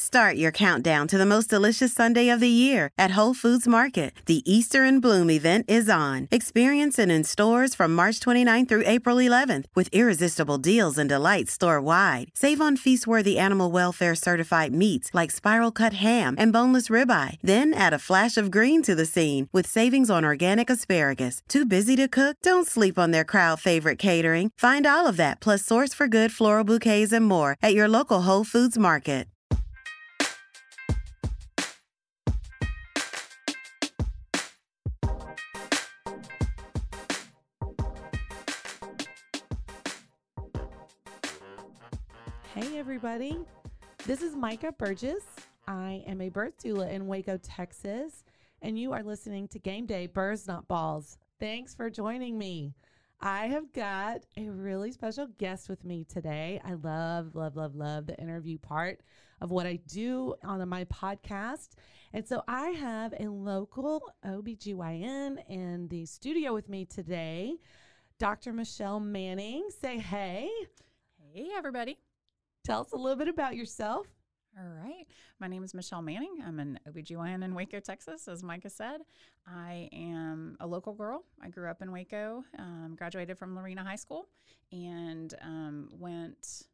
Start your countdown to the most delicious Sunday of the year at Whole Foods Market. The Easter in Bloom event is on. Experience it in stores from March 29th through April 11th with irresistible deals and delights store wide. Save on feast worthy animal welfare certified meats like spiral cut ham and boneless ribeye. Then add a flash of green to the scene with savings on organic asparagus. Too busy to cook? Don't sleep on their crowd favorite catering. Find all of that plus source for good floral bouquets and more at your local Whole Foods Market. Hey, everybody. This is Micah Burgess. I am a birth doula in Waco, Texas, and you are listening to Game Day Birds Not Balls. Thanks for joining me. I have got a really special guest with me today. I love, love, love, love the interview part of what I do on my podcast. And so I have a local OBGYN in the studio with me today, Dr. Michelle Manning. Say hey. Hey, everybody. Tell us a little bit about yourself. All right. My name is Michelle Manning. I'm an OBGYN in Waco, Texas, as Micah said. I am a local girl. I grew up in Waco, um, graduated from Lorena High School, and um, went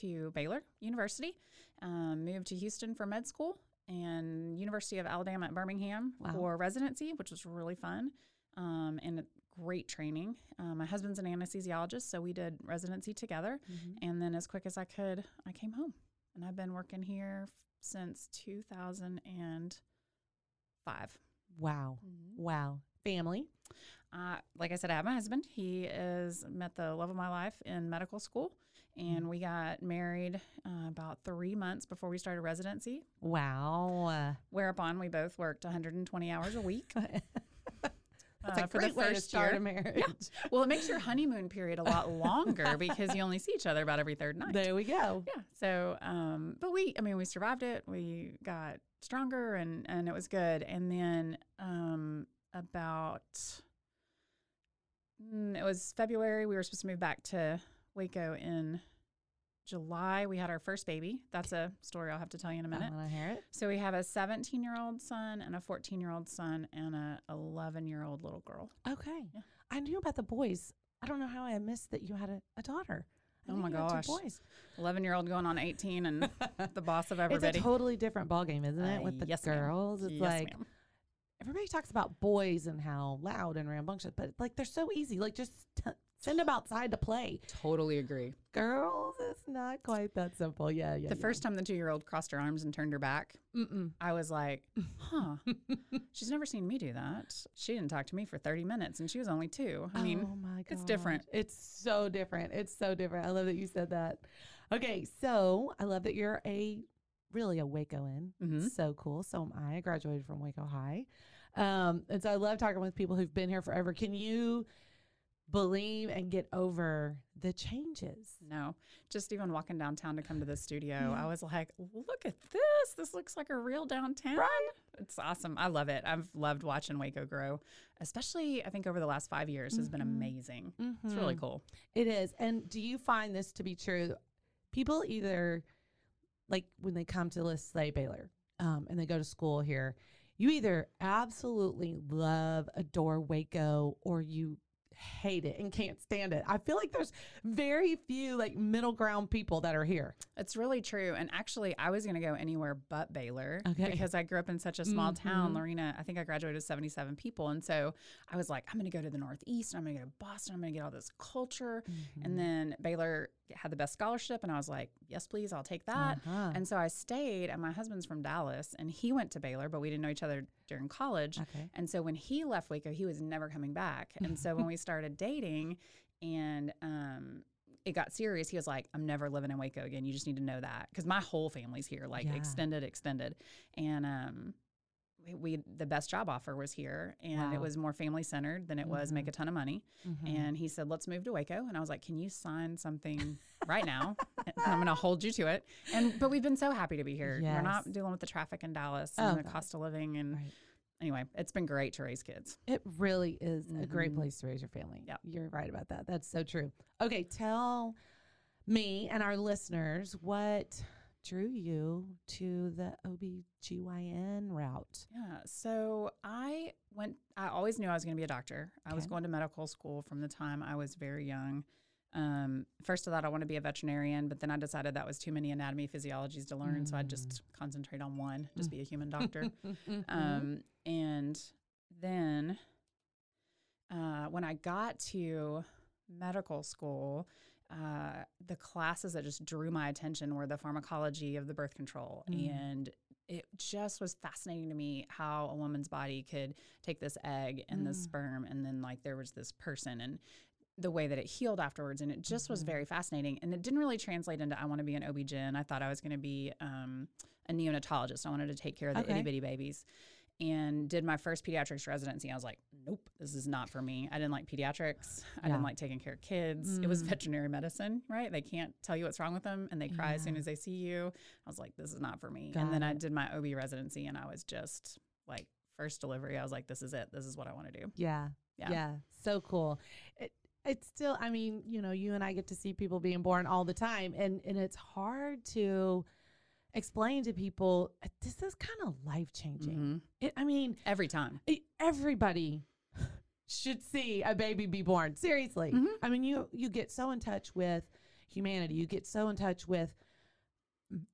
to Baylor University, um, moved to Houston for med school, and University of Alabama at Birmingham Wow. for residency, which was really fun um, and great training. Um, my husband's an anesthesiologist, so we did residency together. And then, as quick as I could, I came home. And I've been working here f- since 2005. Wow. Wow. Family. Uh, like I said, I have my husband. He is met the love of my life in medical school. And we got married uh, about three months before we started residency, Wow. whereupon we both worked 120 hours a week. That's uh, for the great way to first start year. a marriage. Well, it makes your honeymoon period a lot longer because you only see each other about every third night. There we go. Yeah. So, um, but we, I mean, we survived it. We got stronger and, and it was good. And then, um, about, mm, it was February. We were supposed to move back to Waco in July. We had our first baby. That's a story I'll have to tell you in a minute. I want to hear it. So we have a 17 year old son and a 14 year old son and a 11 year old little girl. Okay. Yeah. I knew about the boys. I don't know how I missed that you had a, a daughter. I Oh my you had two gosh. boys. 11 year old going on 18 and the boss of It's everybody. a totally different ballgame, isn't it? With the yes, ma'am. girls, it's Yes, like ma'am. everybody talks about boys and how loud and rambunctious, but like they're so easy. Like just t- send them outside to play. Totally agree. Girls, it's not quite that simple. Yeah, yeah. the first time the two year old crossed her arms and turned her back, Mm-mm. I was like, huh. She's never seen me do that. She didn't talk to me for 30 minutes and she was only two. I mean, oh my god, it's different. It's so different. It's so different. I love that you said that. Okay, so I love that you're a really a Wacoan. Mhm. So cool. So am I. I graduated from Waco High, um, and so I love talking with people who've been here forever. Can you believe and get over the changes? no, just even walking downtown to come to the studio. I was like, look at this. This looks like a real downtown. It's awesome. I love it. I've loved watching Waco grow, especially I think over the last five years has been Mhm. amazing. It's really Mhm. cool. It is. And do you find this to be true? People either, like when they come to, let's say, Baylor um, and they go to school here, you either absolutely love, adore Waco or you hate it and can't stand it. I feel like there's very few like middle ground people that are here. It's really true. And actually, I was going to go anywhere but Baylor Okay. because I grew up in such a small town. Mhm. Lorena, I think I graduated with 77 people. And so I was like, I'm going to go to the Northeast I'm going to go to Boston. I'm going to get all this culture. Mm-hmm. And then Baylor had the best scholarship. And I was like, yes, please, I'll take that. Uh-huh. And so I stayed. And my husband's from Dallas and he went to Baylor, but we didn't know each other during college. okay. And so when he left Waco, he was never coming back. And so when we started dating and um, it got serious, he was like, I'm never living in Waco again. You just need to know that. Because my whole family's here, like Yeah. extended, extended. And um, we, the best job offer was here and Wow. it was more family centered than it was make a ton of money. Mhm. And he said, let's move to Waco. And I was like, can you sign something right now? I'm going to hold you to it. And, but we've been so happy to be here. We're not dealing with the traffic in Dallas Oh, and the God. cost of living. And Right. anyway, it's been great to raise kids. It really is a great Mhm. place to raise your family. yeah You're right about that. That's so true. Okay, tell me and our listeners what drew you to the OBGYN route. Yeah. So I went, I always knew I was going to be a doctor. I was going to medical school from the time I was very young. Um, first, I thought I wanted to be a veterinarian, but then I decided that was too many anatomy physiologies to learn. So I'd just concentrate on one, just be a human doctor. Um, and then uh, when I got to medical school, the classes that just drew my attention were the pharmacology of the birth control. Mm. And it just was fascinating to me how a woman's body could take this egg and this Mm. sperm, and then like there was this person and the way that it healed afterwards. And it just was Mhm. very fascinating. And it didn't really translate into I want to be an OB-GYN. I thought I was going to be um, a neonatologist. I wanted to take care of the Okay. itty bitty babies and did my first pediatrics residency. I was like, nope, this is not for me. I didn't like pediatrics. I Yeah. didn't like taking care of kids. It was Mm. veterinary medicine, right? They can't tell you what's wrong with them and they cry as soon as they see you. I was like, this is not for me. Got and then I did my OB residency and I was just like, first delivery, I was like, this is it. This is what I want to do. Yeah. Yeah. Yeah. So cool. It, it's still, I mean, you know, you and I get to see people being born all the time, and, and it's hard to explain to people uh, this is kind of life changing. Mhm. I mean, Every time. everybody should see a baby be born. Seriously. Mhm. I mean, you you get so in touch with humanity. You get so in touch with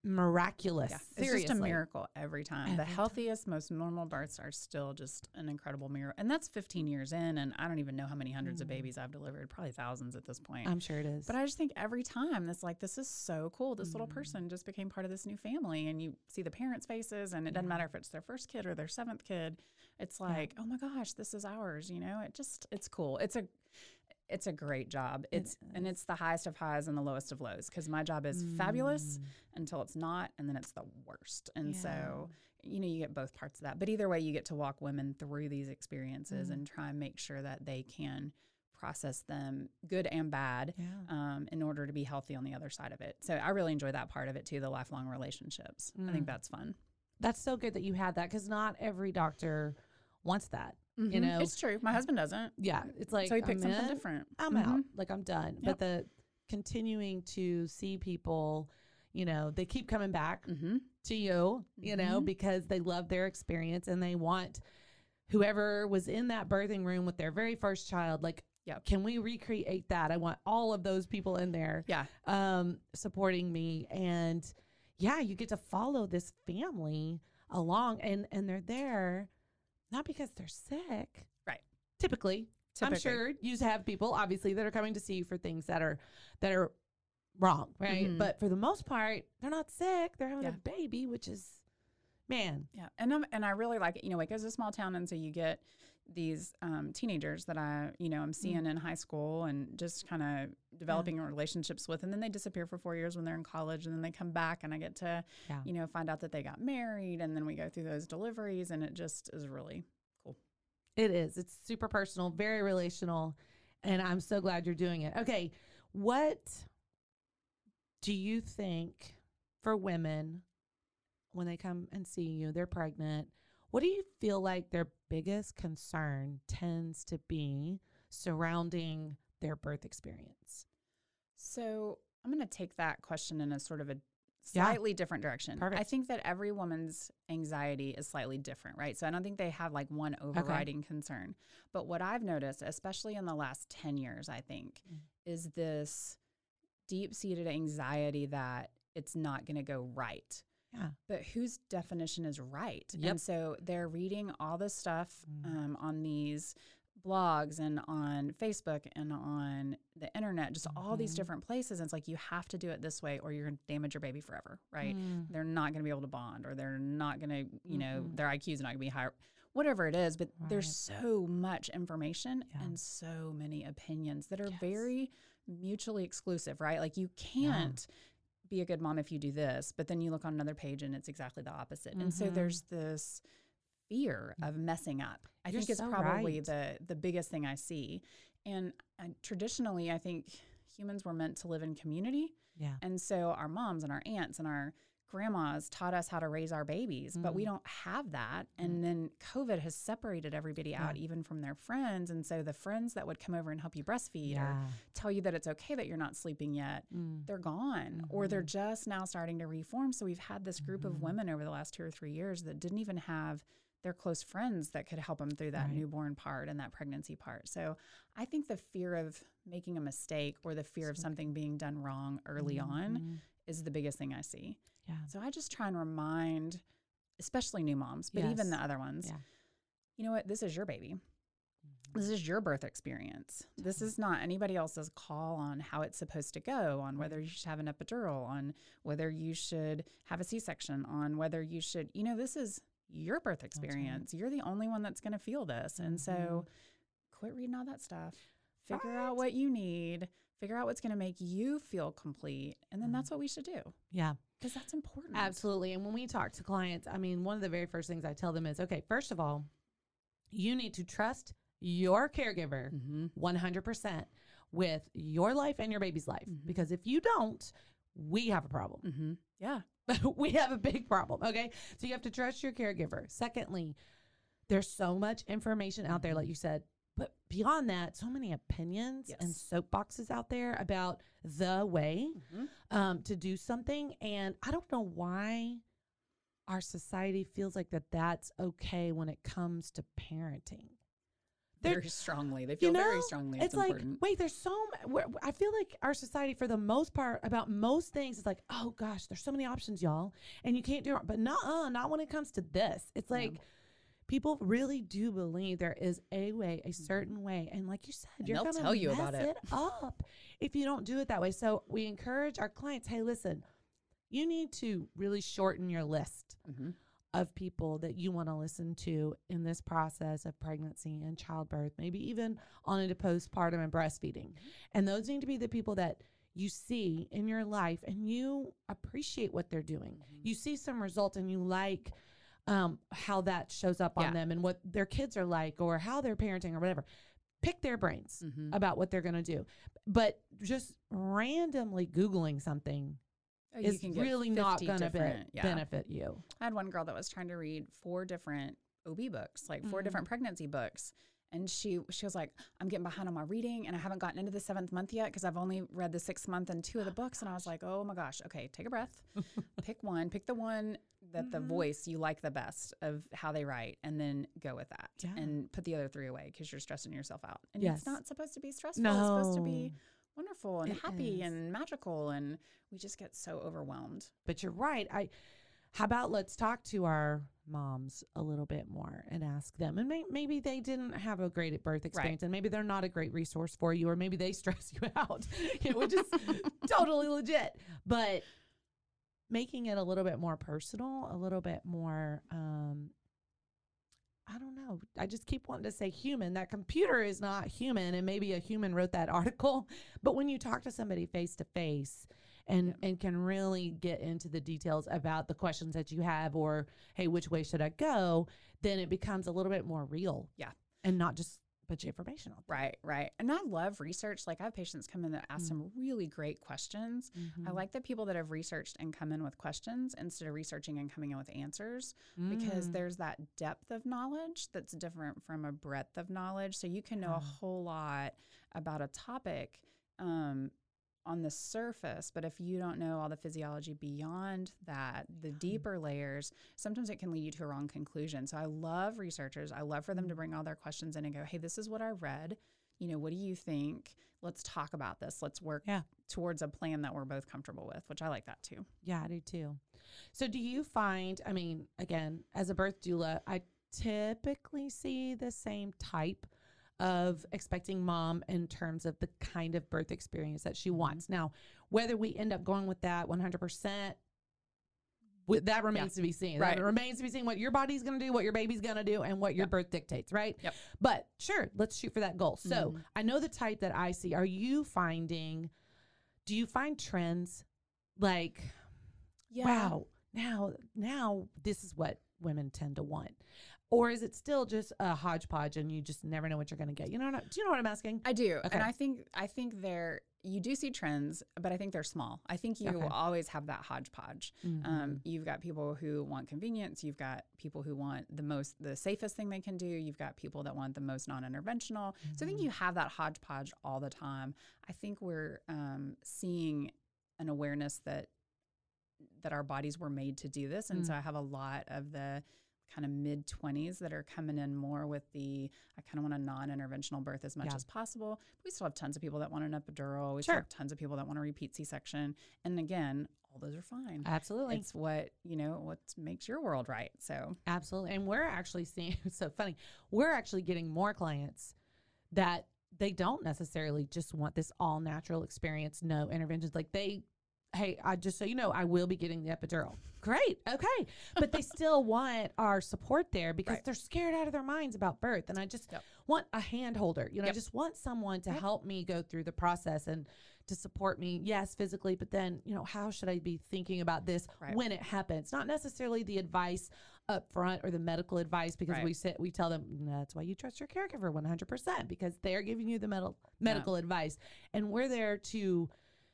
miraculous. Yeah, it's Seriously. just a miracle every time. the Every time. healthiest, most normal births are still just an incredible miracle, and that's 15 years in, and I don't even know how many hundreds of Mm. babies I've delivered, probably thousands at this point. I'm sure it is. but I just think every time it's like this is so cool. This little Mm. person just became part of this new family, and you see the parents' faces, and it doesn't Yeah. matter if it's their first kid or their seventh kid. It's like, oh my gosh, this is ours. You know, it just it's cool. It's a it's a great job. It It's and it's the highest of highs and the lowest of lows because my job is fabulous Mm. until it's not, and then it's the worst. And Yeah. so, you know, you get both parts of that. But either way, you get to walk women through these experiences Mm. and try and make sure that they can process them, good and bad, Yeah. um, in order to be healthy on the other side of it. So I really enjoy that part of it too, the lifelong relationships. I Mm. think that's fun. That's so good that you had that because not every doctor wants that. You Mhm. know, it's true. My husband doesn't. yeah, it's like so he picked I'm something in, different. I'm Mhm. out, like I'm done. But the continuing to see people, you know, they keep coming back Mhm. to you, you know, Mhm. because they love their experience and they want whoever was in that birthing room with their very first child, like, Yep. can we recreate that? I want all of those people in there Yeah. um, supporting me. And yeah, you get to follow this family along and, and they're there not because they're sick. Right. Typically, I'm sure you have people obviously that are coming to see you for things that are that are wrong, right? Mhm. But for the most part, they're not sick. They're having a baby, which is man. Yeah, and I'm, and I really like it. You know, Waco's a small town, and so you get these um, teenagers that I, you know, I'm seeing in high school and just kind of developing relationships with, and then they disappear for four years when they're in college, and then they come back, and I get to, Yeah. you know, find out that they got married, and then we go through those deliveries, and it just is really cool. It is. It's super personal, very relational, and I'm so glad you're doing it. Okay, what do you think for women when they come and see you, they're pregnant? What do you feel like their biggest concern tends to be surrounding their birth experience? So I'm going to take that question in a sort of a Yeah. slightly different direction. Perfect. I think that every woman's anxiety is slightly different, right? So I don't think they have like one overriding concern. But what I've noticed, especially in the last 10 years, I think, Mm. is this deep seated anxiety that it's not going to go right. Yeah. But whose definition is right? Yep. And so they're reading all this stuff Mm. um, on these blogs and on Facebook and on the internet, just all these Mhm. different places. And it's like, you have to do it this way or you're going to damage your baby forever, right? Mm. They're not going to be able to bond or they're not going to, you know, Mhm. their IQ's not going to be higher, whatever it is. But there's so much information Yeah. and so many opinions that are Yes. very mutually exclusive, right? Like you can't be a good mom if you do this, but then you look on another page and it's exactly the opposite. And so Mhm. there's this fear of messing up. I You're think it's so probably right. the the biggest thing I see. And uh, traditionally, I think humans were meant to live in community. Yeah. And so our moms and our aunts and our grandmas taught us how to raise our babies, but we Mhm. don't have that. And then COVID has separated everybody out, Yeah. even from their friends. And so the friends that would come over and help you breastfeed or tell you that it's okay that you're not sleeping yet, Mm. they're gone or they're Mhm. just now starting to reform. So we've had this group of women over the last two or three years that didn't even have their close friends that could help them through that Right. newborn part and that pregnancy part. So I think the fear of making a mistake or the fear of So something being done wrong early on Mhm. Is the biggest thing I see. Yeah. So I just try and remind, especially new moms, but even the other ones, Yeah. you know what? This is your baby. Mm-hmm. This is your birth experience. This is not anybody else's call on how it's supposed to go, on whether you should have an epidural, on whether you should have a C section, on whether you should, you know, this is your birth right. experience. You're the only one that's going to feel this. And so quit reading all that stuff. Figure Right. out what you need, figure out what's going to make you feel complete. And then that's what we should do Yeah. because that's important. Absolutely. And when we talk to clients, I mean, one of the very first things I tell them is okay, first of all, you need to trust your caregiver Mm-hmm. 100% with your life and your baby's life. Mhm. Because if you don't, we have a problem. Mm-hmm. Yeah. we have a big problem. Okay. So you have to trust your caregiver. Secondly, there's so much information out there, like you said. But beyond that, so many opinions and soapboxes out there about the way Mhm. um, to do something. And I don't know why our society feels like that that's okay when it comes to parenting. There- Very strongly. They you feel very strongly. It's, It's, like, important. wait, there's so. I feel like our society, for the most part, about most things, is like, oh gosh, there's so many options, y'all, and you can't do it. But not, uh, not when it comes to this. It's Yeah. People really do believe there is a way, a certain way, and like you said, Mm-hmm. And you're they'll gonna tell you about mess it. up if you don't do it that way. So we encourage our clients, hey, listen, you need to really shorten your list Mhm. of people that you want to listen to in this process of pregnancy and childbirth, maybe even on into postpartum and breastfeeding. And those need to be the people that you see in your life and you appreciate what they're doing. You see some results and you like um, how that shows up Yeah. on them and what their kids are like or how they're parenting or whatever. Pick their brains Mhm. about what they're going to do. But just randomly Googling something Oh, is really not 50 going to be, yeah. benefit you. I had one girl that was trying to read four different OB books, like 4 Mhm. different pregnancy books. And she she was like, I'm getting behind on my reading and I haven't gotten into the seventh month yet because I've only read the sixth month and two of the books. And I was like, oh my gosh, okay, take a breath. pick one. Pick the one that the Mhm. voice you like the best of how they write and then go with that. Yeah. And put the other three away because you're stressing yourself out. And Yes. it's not supposed to be stressful. no. It's supposed to be wonderful and It happy is. and magical. And we just get so overwhelmed. But you're right. I how about let's talk to our moms a little bit more and ask them. And may, maybe they didn't have a great birth experience, and maybe they're not a great resource for you, or maybe they stress you out, you know, which is totally legit. But making it a little bit more personal, a little bit more. um I don't know. I just keep wanting to say human. That computer is not human, and maybe a human wrote that article. But when you talk to somebody face to face, and and can really get into the details about the questions that you have or hey which way should i go then it becomes a little bit more real Yeah. and not just put your information out Right, right. And I love research. Like I have patients come in that ask Mm. some really great questions. there I like the people that have researched and come in with questions instead of researching and coming in with answers because Mm. there's that depth of knowledge that's different from a breadth of knowledge. So you can know a whole lot about a topic um, on the surface, but if you don't know all the physiology beyond that, the deeper layers, sometimes it can lead you to a wrong conclusion. So I love researchers. I love for them to bring all their questions in and go, hey, this is what I read. You know, what do you think? Let's talk about this. Let's work Yeah. towards a plan that we're both comfortable with, which I like that too. yeah i do too so do you find i mean again as a birth doula i typically see the same type of expecting mom in terms of the kind of birth experience that she Mhm. wants now whether we end up going with that 100% w- that remains to be seen. Right. That remains to be seen what your body's going to do, what your baby's going to do, and what your Yep. birth dictates, right? Yep. But sure, let's shoot for that goal. So Mhm. I know the type that I see. Are you finding? Do you find trends like? wow now now this is what women tend to want or is it still just a hodgepodge and you just never know what you're going to get you know do you know what i'm asking I do, Okay. and I think I think there you do see trends, but I think they're small. I think you Okay. will always have that hodgepodge. Mhm. Um, you've got people who want convenience. You've got people who want the most, the safest thing they can do. You've got people that want the most non-interventional. So I think you have that hodgepodge all the time. I think we're um, seeing an awareness that that our bodies were made to do this, and so Mm. I have a lot of the kind of mid 20s that are coming in more with the I kind of want a non-interventional birth as much Yeah. as possible. We still have tons of people that want an epidural. We still have tons of people that want a repeat C-section. And again, all those are fine. absolutely It's what, you know, what makes your world right. So, absolutely and we're actually seeing it's so funny we're actually getting more clients that they don't necessarily just want this all natural experience no interventions like they hey i just so you know i will be getting the epidural great okay but they still want our support there because Right. they're scared out of their minds about birth and i just Yep. want a hand holder you know i just want someone to Yep. help me go through the process and to support me yes physically but then you know how should i be thinking about this Right. when it happens not necessarily the advice up front or the medical advice because Right. we sit we tell them that's why you trust your caregiver 100% because they're giving you the medical medical advice and we're there to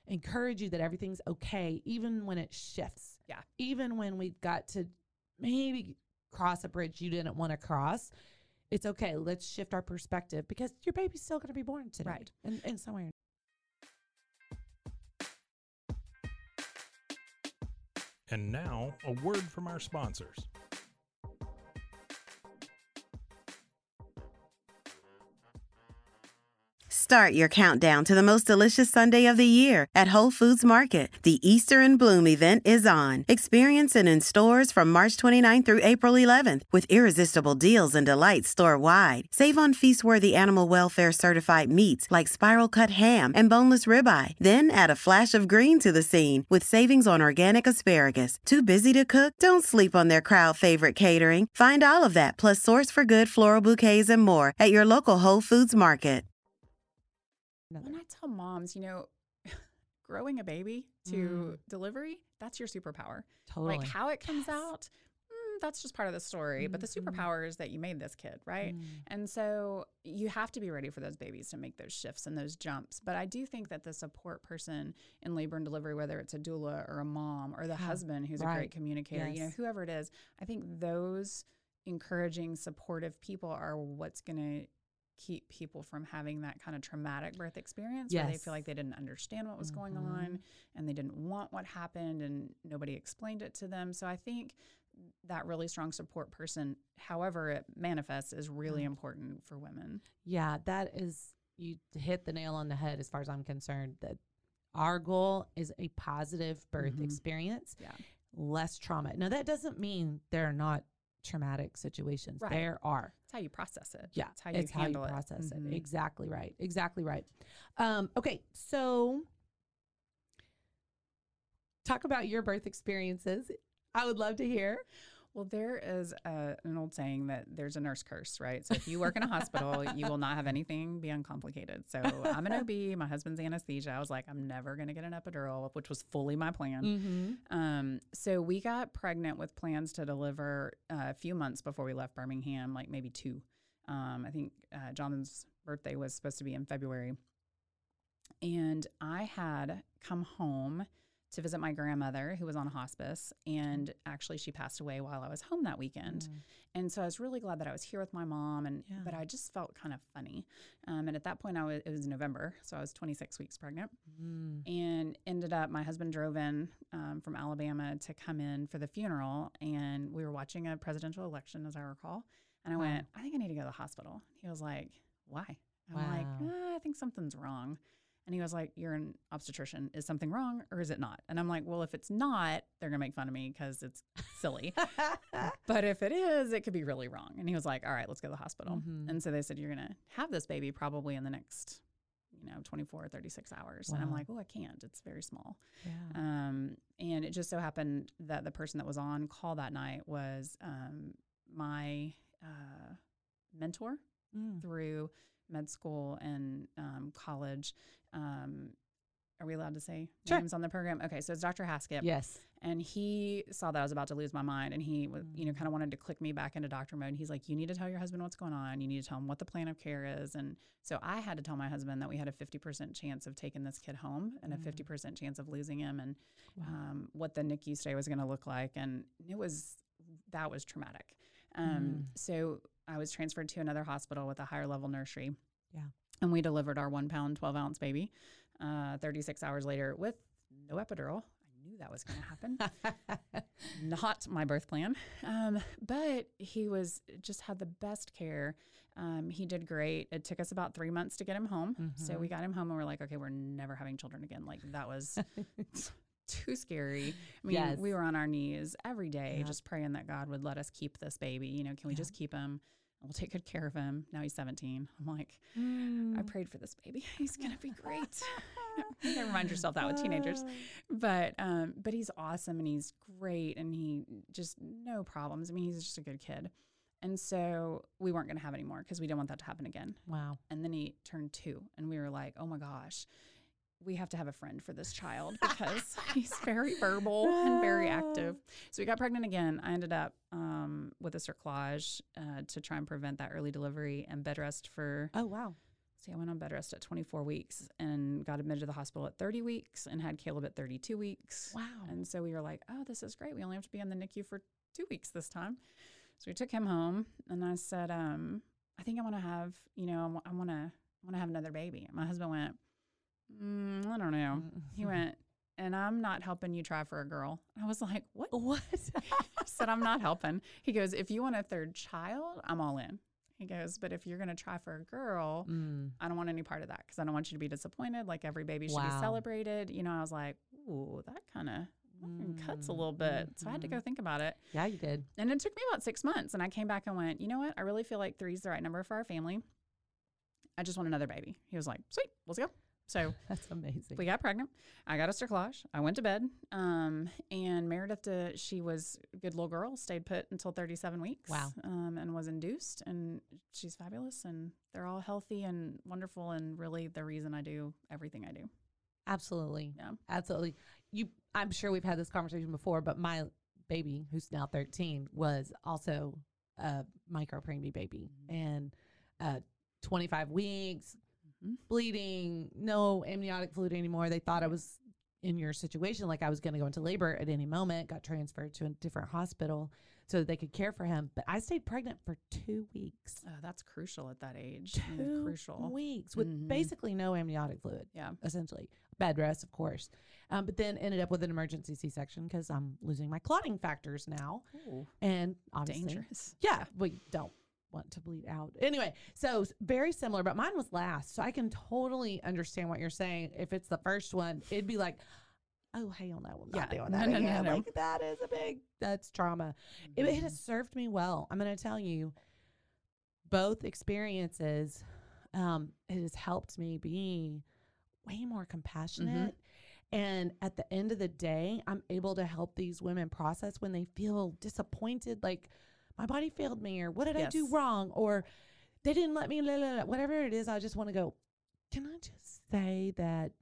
encourage you that everything's okay even when it shifts Yeah. even when we've got to maybe cross a bridge you didn't want to cross it's okay let's shift our perspective because your baby's still going to be born today Right. in, in somewhere And now, a word from our sponsors. Start your countdown to the most delicious Sunday of the year at Whole Foods Market. The Easter in Bloom event is on. Experience it in stores from March 29th through April 11th with irresistible deals and delights store wide. Save on feast worthy animal welfare certified meats like spiral cut ham and boneless ribeye. Then add a flash of green to the scene with savings on organic asparagus. Too busy to cook? Don't sleep on their crowd favorite catering. Find all of that plus source for good floral bouquets and more at your local Whole Foods Market. Another. when I tell moms, you know, growing a baby to delivery, that's your superpower. totally Like how it comes Yes. out, mm, that's just part of the story. But the Mhm. superpower is that you made this kid, right? Mm. And so you have to be ready for those babies to make those shifts and those jumps. But I do think that the support person in labor and delivery, whether it's a doula or a mom or the Yeah, husband who's a great communicator, you know, whoever it is, I think those encouraging, supportive people are what's going to keep people from having that kind of traumatic birth experience where they feel like they didn't understand what was going Mhm. on and they didn't want what happened and nobody explained it to them. So I think that really strong support person, however it manifests, is really Mm. important for women. Yeah, that is you hit the nail on the head as far as I'm concerned. That our goal is a positive birth Mhm. experience, Yeah. less trauma. Now that doesn't mean there are not traumatic situations. Right. There are. How you process it. Yeah, It's how you it's how you handle process it. Mhm. Exactly right. Exactly right. Um, okay, so talk about your birth experiences. I would love to hear. Well, there is a, an old saying that there's a nurse curse, right? So if you work in a hospital, you will not have anything be uncomplicated. So I'm an OB. My husband's anesthesia. I was like, I'm never going to get an epidural, which was fully my plan. Mm-hmm. Um, so we got pregnant with plans to deliver uh, a few months before we left Birmingham, like maybe two. Um, I think uh, Jonathan's birthday was supposed to be in February. And I had come home to visit my grandmother who was on hospice. And actually, she passed away while I was home that weekend. And so I was really glad that I was here with my mom. And Yeah. but I just felt kind of funny. Um, and at that point, I was it was November, so I was 26 weeks pregnant Mm. and ended up my husband drove in um, from alabama to come in for the funeral and we were watching a presidential election as i recall and i Wow. went i think i need to go to the hospital he was like why i'm like Wow. "Uh, i think something's wrong and he was like you're an obstetrician is something wrong or is it not and i'm like well if it's not they're gonna make fun of me because it's silly but if it is it could be really wrong and he was like all right let's go to the hospital Mhm. and so they said you're gonna have this baby probably in the next you know, 24 or 36 hours. And I'm like, oh, I can't. It's very small. Yeah. Um, and it just so happened that the person that was on call that night was um, my uh, mentor Mm. through med school and um, college. Um, are we allowed to say Sure. names on the program? Okay, so it's Dr. Haskett, Yes. and he saw that I was about to lose my mind, and he, was, you know, Mm. kind of wanted to click me back into doctor mode. He's like, "You need to tell your husband what's going on. You need to tell him what the plan of care is." And so I had to tell my husband that we had a fifty percent chance of taking this kid home and a Mm. fifty percent chance of losing him, and Wow. um, what the NICU stay was going to look like, and it was that was traumatic. Um, Mm. So I was transferred to another hospital with a higher level nursery. Yeah. And we delivered our one pound, 12 ounce baby uh, 36 hours later with no epidural. I knew that was going to happen. Not my birth plan. Um, but he was just had the best care. Um, he did great. It took us about three months to get him home. So we got him home and we're like, okay, we're never having children again. Like that was too scary. I mean, Yes. we were on our knees every day, Yeah. just praying that God would let us keep this baby. You know, can we Yeah. just keep him? We'll take good care of him. Now he's 17. I'm like, I Mm. prayed for this baby. He's gonna be great. you know, remind yourself that with teenagers. But um, but he's awesome and he's great and he just no problems. I mean, he's just a good kid. And so we weren't gonna have any more because we didn't want that to happen again. Wow. And then he turned two, and we were like, oh my gosh, we have to have a friend for this child because he's very verbal and very active. So we got pregnant again. I ended up um, with a cerclage uh, to try and prevent that early delivery and bed rest for. Oh wow. See, I went on bed rest at 24 weeks and got admitted to the hospital at 30 weeks and had Caleb at 32 weeks. Wow. And so we were like, oh, this is great. We only have to be in the NICU for two weeks this time. So we took him home and I said, um, I think I want to have, you know, I want to, I want to have another baby. My husband went, mm, I don't know. He went, and I'm not helping you try for a girl. I was like, what? What? I said, I'm not helping. He goes, if you want a third child, I'm all in. He goes, but if you're going to try for a girl, Mm. I don't want any part of that because I don't want you to be disappointed. Like every baby should Wow. be celebrated. You know, I was like, ooh, that kind of cuts a Mm, little bit. So I had to go think about it. Yeah, you did. And it took me about six months. And I came back and went, you know what? I really feel like three's the right number for our family. I just want another baby. He was like, sweet, let's go. So That's amazing. we got pregnant. I got a cerclage. I went to bed. Um, and Meredith, uh, she was a good little girl, stayed put until 37 weeks. Wow. Um, and was induced. And she's fabulous. And they're all healthy and wonderful. And really the reason I do everything I do. Absolutely. Yeah. Absolutely. You I'm sure we've had this conversation before, but my baby, who's now 13, was also a micro preemie baby and uh 25 weeks. Bleeding, no amniotic fluid anymore. They thought I was in your situation, like I was going to go into labor at any moment, got transferred to a different hospital so that they could care for him. But I stayed pregnant for two weeks. Uh, that's crucial at that age. Two crucial. weeks with Mhm. basically no amniotic fluid Yeah. essentially bed rest, of course. Um, but then ended up with an emergency C section because I'm losing my clotting factors now, Ooh, and obviously, dangerous. yeah, we don't want to bleed out anyway. So very similar, but mine was last, so I can totally understand what you're saying. If it's the first one, it'd be like. Oh hell no! I'm not Yeah. doing No, that no, no, again. no. Like that is a big that's trauma. It, it has served me well. I'm going to tell you, both experiences, um, it has helped me be way more compassionate. And at the end of the day, I'm able to help these women process when they feel disappointed, like my body failed me, or what did I do wrong, or they didn't let me, la, la, la," whatever it is. I just want to go, can I just say that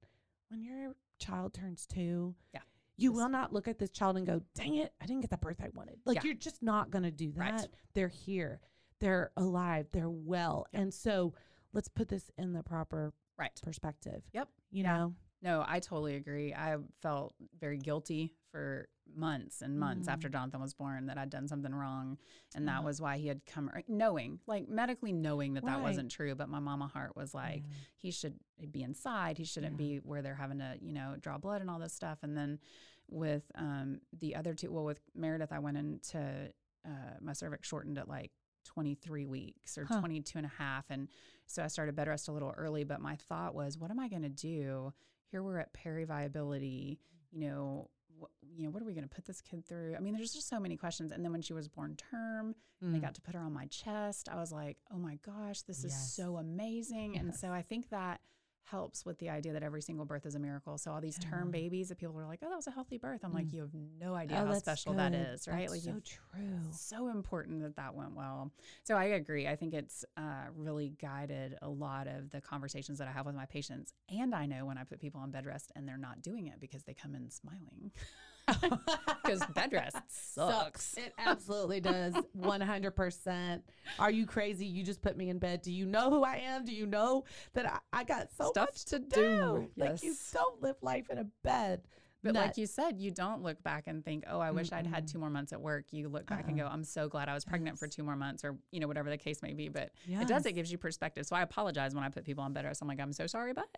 when your child turns two, Yeah. you Just- will not look at this child and go, dang it, I didn't get the birth I wanted. Like Yeah. you're just not going to do that. Right. They're here, they're alive, they're well. And so let's put this in the proper Right. perspective. Yep. You Yeah. know? No, I totally agree. I felt very guilty for months and months Mm. after Jonathan was born that I'd done something wrong. And that Uh-huh. was why he had come, knowing, like medically knowing that that wasn't true. But my mama heart was like, Yeah. he should be inside. He shouldn't Yeah. be where they're having to, you know, draw blood and all this stuff. And then with um, the other two, well, with Meredith, I went into uh, my cervix shortened at like 23 weeks or Huh. 22 and a half. And so I started bed rest a little early. But my thought was, what am I going to do? Here we're at peri-viability, you know, what, you know, what are we going to put this kid through? I mean, there's just so many questions. And then when she was born term, I Mm. got to put her on my chest. I was like, oh my gosh, this is so amazing. And so I think that helps with the idea that every single birth is a miracle. So all these term babies that people are like, "Oh, that was a healthy birth." I'm Mm. like, "You have no idea Oh, how special that good. is, right?" That's like so true. so important that that went well. So I agree. I think it's uh, really guided a lot of the conversations that I have with my patients. And I know when I put people on bed rest and they're not doing it because they come in smiling. Because bed rest sucks. It absolutely does. 100%. Are you crazy? You just put me in bed. Do you know who I am? Do you know that I, I got so Stuff much to to do. do? Like you Yes. don't live life in a bed. But like you said, you don't look back and think, "Oh, I wish I'd had two more months at work." You look back and go, "I'm so glad I was pregnant for two more months," or you know, whatever the case may be. But it does; it gives you perspective. So I apologize when I put people on bed rest. I'm like, "I'm so sorry, but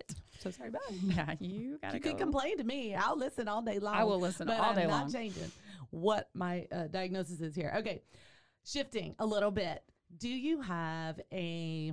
So sorry about it. yeah, you gotta You go." can complain to me. I'll listen all day long. I will listen but all I'm day not long. changing what my uh, diagnosis is here. Okay, shifting a little bit. Do you have a,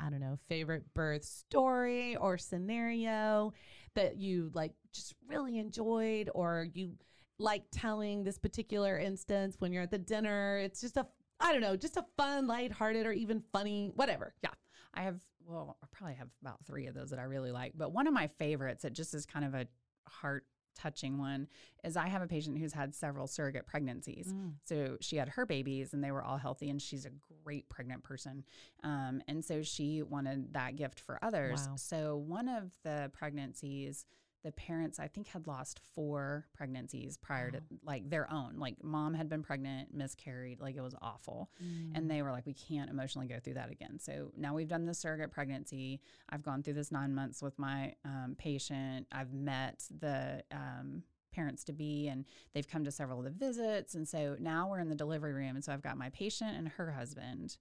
I don't know, favorite birth story or scenario that you like just really enjoyed, or you like telling this particular instance when you're at the dinner? It's just a, I don't know, just a fun, lighthearted, or even funny, whatever. Yeah. I have, well, I probably have about three of those that I really like. But one of my favorites that just is kind of a heart touching one is I have a patient who's had several surrogate pregnancies. So she had her babies and they were all healthy, and she's a great pregnant person. Um, and so she wanted that gift for others. Wow. So one of the pregnancies, the parents, I think, had lost four pregnancies prior to like their own. Like mom had been pregnant, miscarried, like it was awful. And they were like, we can't emotionally go through that again. So now we've done the surrogate pregnancy. I've gone through this nine months with my um, patient. I've met the um, parents to be, and they've come to several of the visits. And so now we're in the delivery room. And so I've got my patient and her husband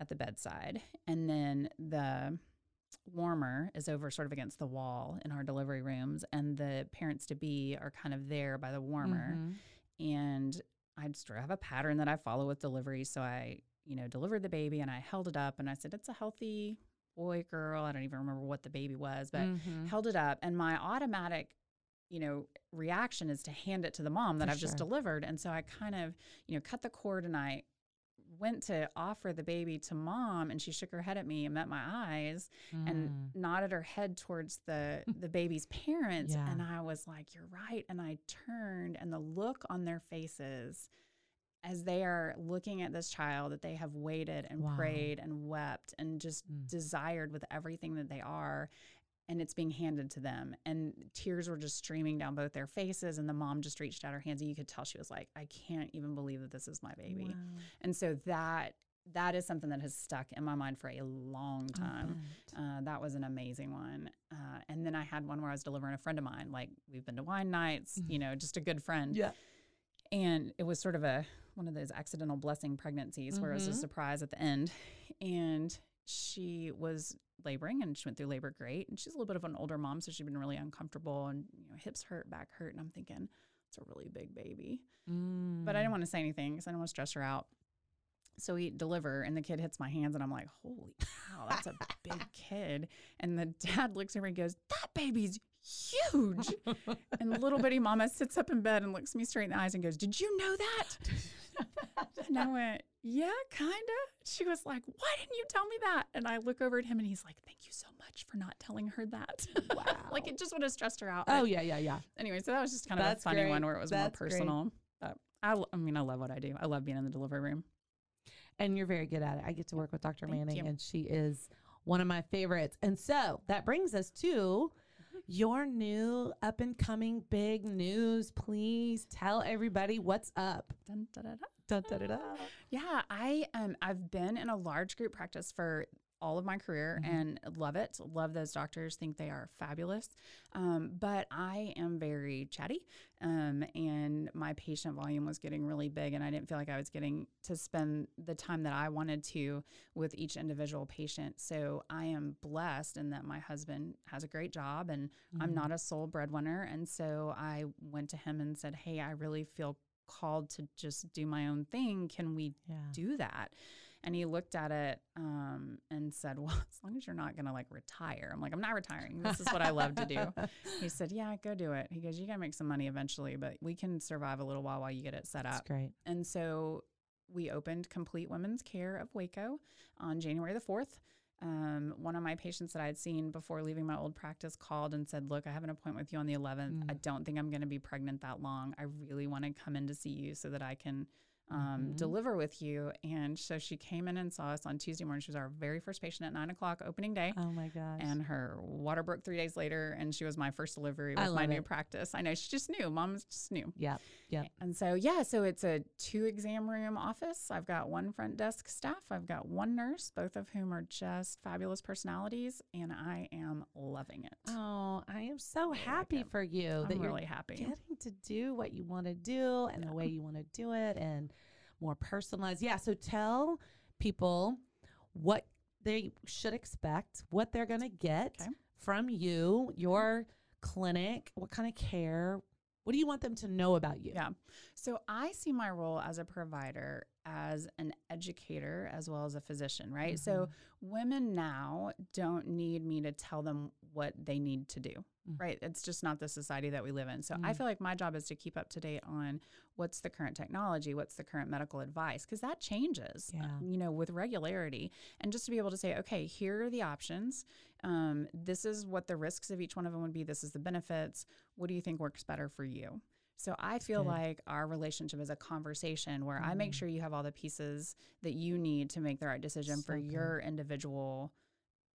at the bedside. And then the warmer is over sort of against the wall in our delivery rooms. And the parents to be are kind of there by the warmer Mhm. and I just have a pattern that I follow with delivery. So I, you know, delivered the baby and I held it up and I said, it's a healthy boy, girl. I don't even remember what the baby was, but Mhm. held it up. And my automatic, you know, reaction is to hand it to the mom that For I've just delivered. And so I kind of, you know, cut the cord and I went to offer the baby to mom and she shook her head at me and met my eyes Mm. and nodded her head towards the the baby's parents Yeah. and I was like you're right and I turned and the look on their faces as they are looking at this child that they have waited and Wow. prayed and wept and just Mm. desired with everything that they are and it's being handed to them and tears were just streaming down both their faces and the mom just reached out her hands and you could tell she was like I can't even believe that this is my baby Wow. and so that that is something that has stuck in my mind for a long time. Uh, that was an amazing one. Uh, and then I had one where I was delivering a friend of mine. Like we've been to wine nights, you know, just a good friend. Yeah. And it was sort of a one of those accidental blessing pregnancies where it was a Mhm. surprise at the end. And she was laboring and she went through labor great. And she's a little bit of an older mom, so she'd been really uncomfortable and you know, hips hurt, back hurt. And I'm thinking, it's a really big baby. But I didn't mm. want to say anything because I didn't want to stress her out. So we deliver, and the kid hits my hands, and I'm like, "Holy cow, that's a big kid!" And the dad looks at me and goes, "That baby's huge." and little bitty mama sits up in bed and looks me straight in the eyes and goes, "Did you know that?" and I went, "Yeah, kinda." She was like, "Why didn't you tell me that?" And I look over at him, and he's like, "Thank you so much for not telling her that." Wow. like it just would have stressed her out. Oh yeah, yeah, yeah. anyway, so that was just kind of That's a funny one where it was That's more personal. But I, I mean, I love what I do. I love being in the delivery room. And you're very good at it. I get to work with Dr. Thank Manning, you. and she is one of my favorites. And so that brings us to your new up and coming big news. Please tell everybody what's up. Dun, da, da, da. Dun. Yeah, I um I've been in a large group practice for all of my career Mhm. and love it. Love those doctors. Think they are fabulous. Um, but I am very chatty, um, and my patient volume was getting really big, and I didn't feel like I was getting to spend the time that I wanted to with each individual patient. So I am blessed in that my husband has a great job, and I'm Mhm. not a sole breadwinner. And so I went to him and said, Hey, I really feel called to just do my own thing. Can we Yeah. do that? And he looked at it um, and said, Well, as long as you're not going to like retire. I'm like, I'm not retiring. This is what I love to do. He said, Yeah, go do it. He goes, You got to make some money eventually, but we can survive a little while while you get it set That's up. great. And so we opened Complete Women's Care of Waco on January the 4th. Um, one of my patients that I had seen before leaving my old practice called and said, Look, I have an appointment with you on the 11th. I Mm. don't think I'm going to be pregnant that long. I really want to come in to see you so that I can um, Mhm. deliver with you. And so she came in and saw us on Tuesday morning. She was our very first patient at nine o'clock, opening day. Oh my gosh. And her water broke three days later, and she was my first delivery with my love new practice. I know she just knew. Mom's just knew. yep. Yep. And so, yeah, so it's a two exam room office. I've got one front desk staff, I've got one nurse, both of whom are just fabulous personalities, and I am loving it. Oh, I am so like happy it. for you I'm that you're really happy. getting to do what you want to do and the way you want to do it and more personalized. Yeah. So tell people what they should expect, what they're going to get Okay. from you, your clinic, what kind of care, what do you want them to know about you? Yeah. So I see my role as a provider as an educator as well as a physician, right? So women now don't need me to tell them what they need to do, Mm. right? It's just not the society that we live in. So I Mm. feel like my job is to keep up to date on what's the current technology, what's the current medical advice, because that changes, uh, Yeah. you know, with regularity. And just to be able to say, okay, here are the options. Um, this is what the risks of each one of them would be. This is the benefits. What do you think works better for you? So I feel good. like our relationship is a conversation where I make Mm. sure you have all the pieces that you need to make the right decision for good. your individual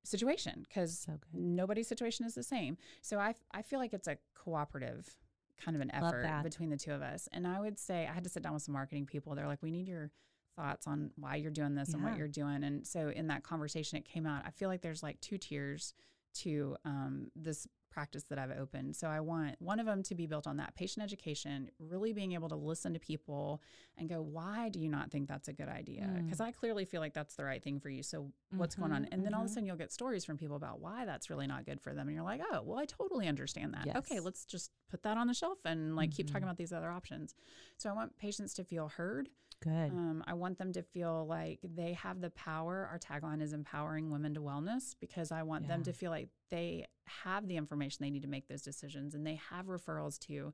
situation because So nobody's situation is the same. So I, I feel like it's a cooperative kind of an effort between the two of us. And I would say I had to sit down with some marketing people. They're like, we need your thoughts on why you're doing this and what you're doing. And so in that conversation, it came out. I feel like there's like two tiers to um, this practice that I've opened. So I want one of them to be built on that patient education, really being able to listen to people and go, why do you not think that's a good idea? Mm. Because I clearly feel like that's the right thing for you. So what's going on? And then all of a mhm. sudden you'll get stories from people about why that's really not good for them. And you're like, oh, well, I totally understand that. Okay, let's just put that on the shelf and like keep talking Mhm. about these other options. So I want patients to feel heard. Good. Um, I want them to feel like they have the power. Our tagline is empowering women to wellness because I want them to feel like they have the information they need to make those decisions and they have referrals to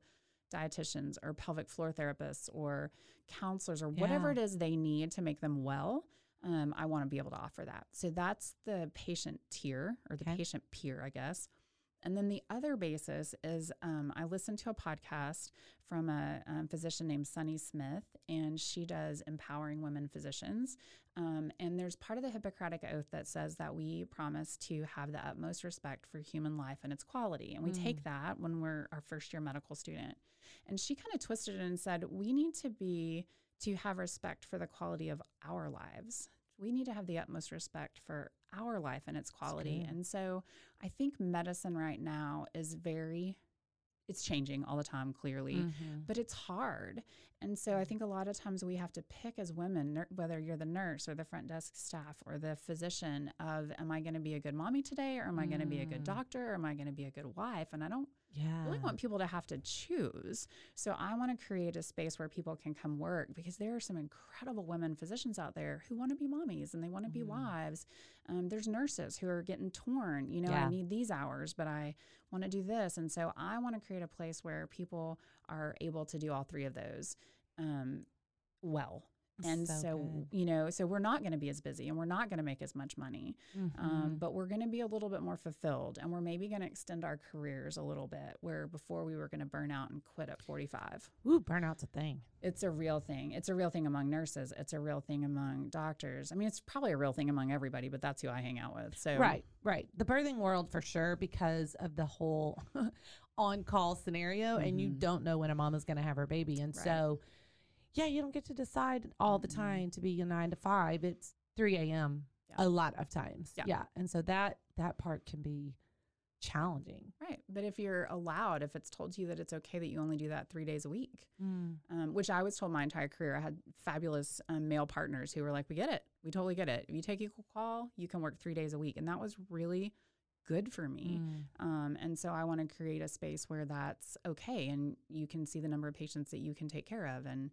dietitians or pelvic floor therapists or counselors or whatever Yeah. it is they need to make them well. Um, I want to be able to offer that. So that's the patient tier or the Okay. patient peer, I guess. And then the other basis is um, I listened to a podcast from a um, physician named Sunny Smith, and she does empowering women physicians. Um, and there's part of the Hippocratic Oath that says that we promise to have the utmost respect for human life and its quality. And we take that when we're our first year medical student. And she kind of twisted it and said, we need to be, to have respect for the quality of our lives. We need to have the utmost respect for our life and its quality. And so I think medicine right now is very, it's changing all the time, clearly Mhm. but it's hard. And so I think a lot of times we have to pick as women, nur- whether you're the nurse or the front desk staff or the physician, of am I going to be a good mommy today or am I going to be a good Mm. doctor or am I going to be a good wife? And I don't Yeah. I really want people to have to choose. So I want to create a space where people can come work because there are some incredible women physicians out there who want to be mommies and they want to be Mhm. wives. Um, there's nurses who are getting torn. You know, Yeah. I need these hours, but I want to do this. And so I want to create a place where people are able to do all three of those um, well. And So so, you know, so we're not going to be as busy and we're not going to make as much money, um, Mhm. but we're going to be a little bit more fulfilled and we're maybe going to extend our careers a little bit where before we were going to burn out and quit at 45. Ooh, burnout's a thing. It's a real thing. It's a real thing among nurses. It's a real thing among doctors. I mean, it's probably a real thing among everybody, but that's who I hang out with. So, Right, right. The birthing world for sure because of the whole on call scenario, and you Mhm. don't know when a mom is going to have her baby. And Right. so, yeah, you don't get to decide all the Mhm. time to be a nine to five. It's 3 a.m. Yeah. a lot of times. Yeah. Yeah. And so that that part can be challenging. Right. But if you're allowed, if it's told to you that it's okay that you only do that three days a week, Mm. um, which I was told my entire career. I had fabulous um, male partners who were like, "We get it. We totally get it. If you take equal call, you can work three days a week," and that was really good for me. Mm. Um, and so I want to create a space where that's okay, and you can see the number of patients that you can take care of, and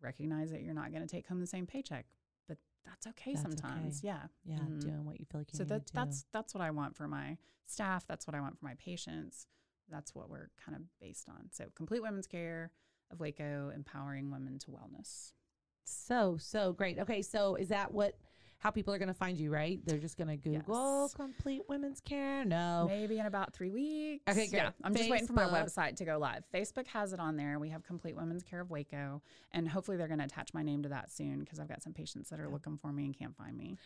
recognize that you're not going to take home the same paycheck, but that's okay That's sometimes. okay. Yeah. Yeah, Mhm. doing what you feel like you So need that that's that's what I want for my staff. That's what I want for my patients. That's what we're kind of based on. So complete women's care of Waco, empowering women to wellness. so so great. Okay, so is that what? How people are going to find you, right? They're just going to Google Yes. complete women's care. No. Maybe in about three weeks. Okay, Yeah, great. I'm just waiting for my website to go live. Facebook has it on there. We have Complete Women's Care of Waco, and hopefully they're going to attach my name to that soon because I've got some patients that are looking for me and can't find me.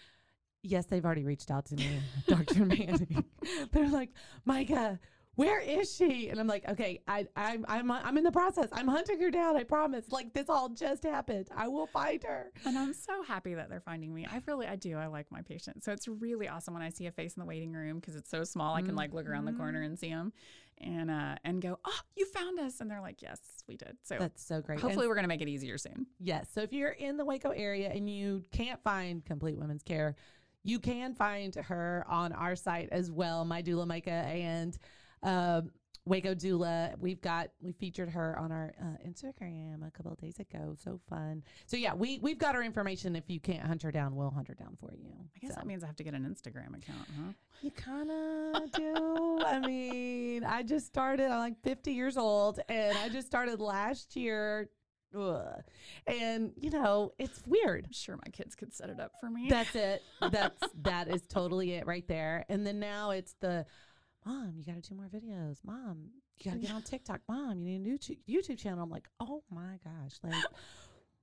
Yes, they've already reached out to me, Dr. Manning. They're like, Micah, where is she? And I'm like, okay, I, I'm, I'm, I'm in the process. I'm hunting her down. I promise. Like this all just happened. I will find her. And I'm so happy that they're finding me. I really, I do. I like my patients. So it's really awesome when I see a face in the waiting room because it's so small. I can like look around the corner and see them, and uh, and go, oh, you found us, and they're like, yes, we did. So That's so great. And hopefully we're gonna make it easier soon. Yes. So if you're in the Waco area and you can't find Complete Women's Care, you can find her on our site as well, My Doula Micah and um Waco Doula. We've got we featured her on our uh, Instagram a couple of days ago. So fun. So yeah, we we've got her information. If you can't hunt her down, we'll hunt her down for you. I guess So. that means I have to get an Instagram account, huh? You kind of do. I mean, I just started. I'm like 50 years old, and I just started last year. Ugh. And you know, it's weird. I'm sure my kids could set it up for me. That's it. That's that is totally it right there. And then now it's the mom. You got to do more videos. Mom, you got to get on TikTok. Mom, you need a YouTube YouTube channel. I'm like, oh my gosh, like,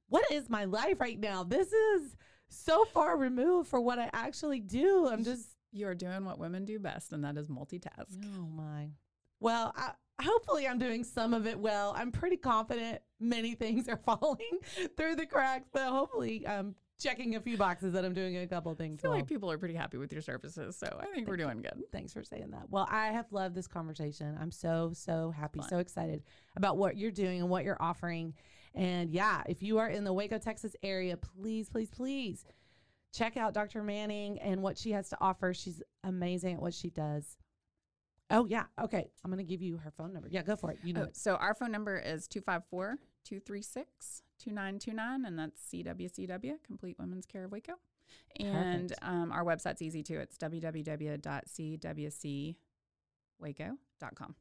what is my life right now? This is so far removed for what I actually do. I'm just You're doing what women do best, and that is multitask. Oh my. Well, I, hopefully I'm doing some of it well. I'm pretty confident many things are falling through the cracks, but hopefully I'm checking a few boxes that I'm doing a couple I things feel well. like people are pretty happy with your services, so I think we're doing good. Thanks for saying that. Well, I have loved this conversation. I'm so, so happy, Fun. so excited about what you're doing and what you're offering. And yeah, if you are in the Waco, Texas area, please, please, please check out Dr. Manning and what she has to offer. She's amazing at what she does. Oh, yeah. Okay. I'm going to give you her phone number. Yeah, go for it. You know Oh, it. so our phone number is 254 236 2929, and that's CWCW, Complete Women's Care of Waco. And um, our website's easy too. It's www.cwcwaco.com.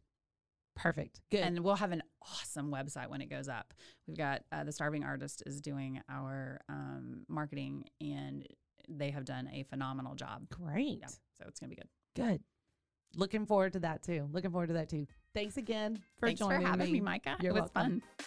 Perfect. Good. And we'll have an awesome website when it goes up. We've got uh, the Starving Artist is doing our um, marketing, and they have done a phenomenal job. Great. Yeah, so it's going to be good. Good. Looking forward to that too. Looking forward to that too. Thanks again for Thanks for joining having me. me, Micah. You're it was welcome. fun.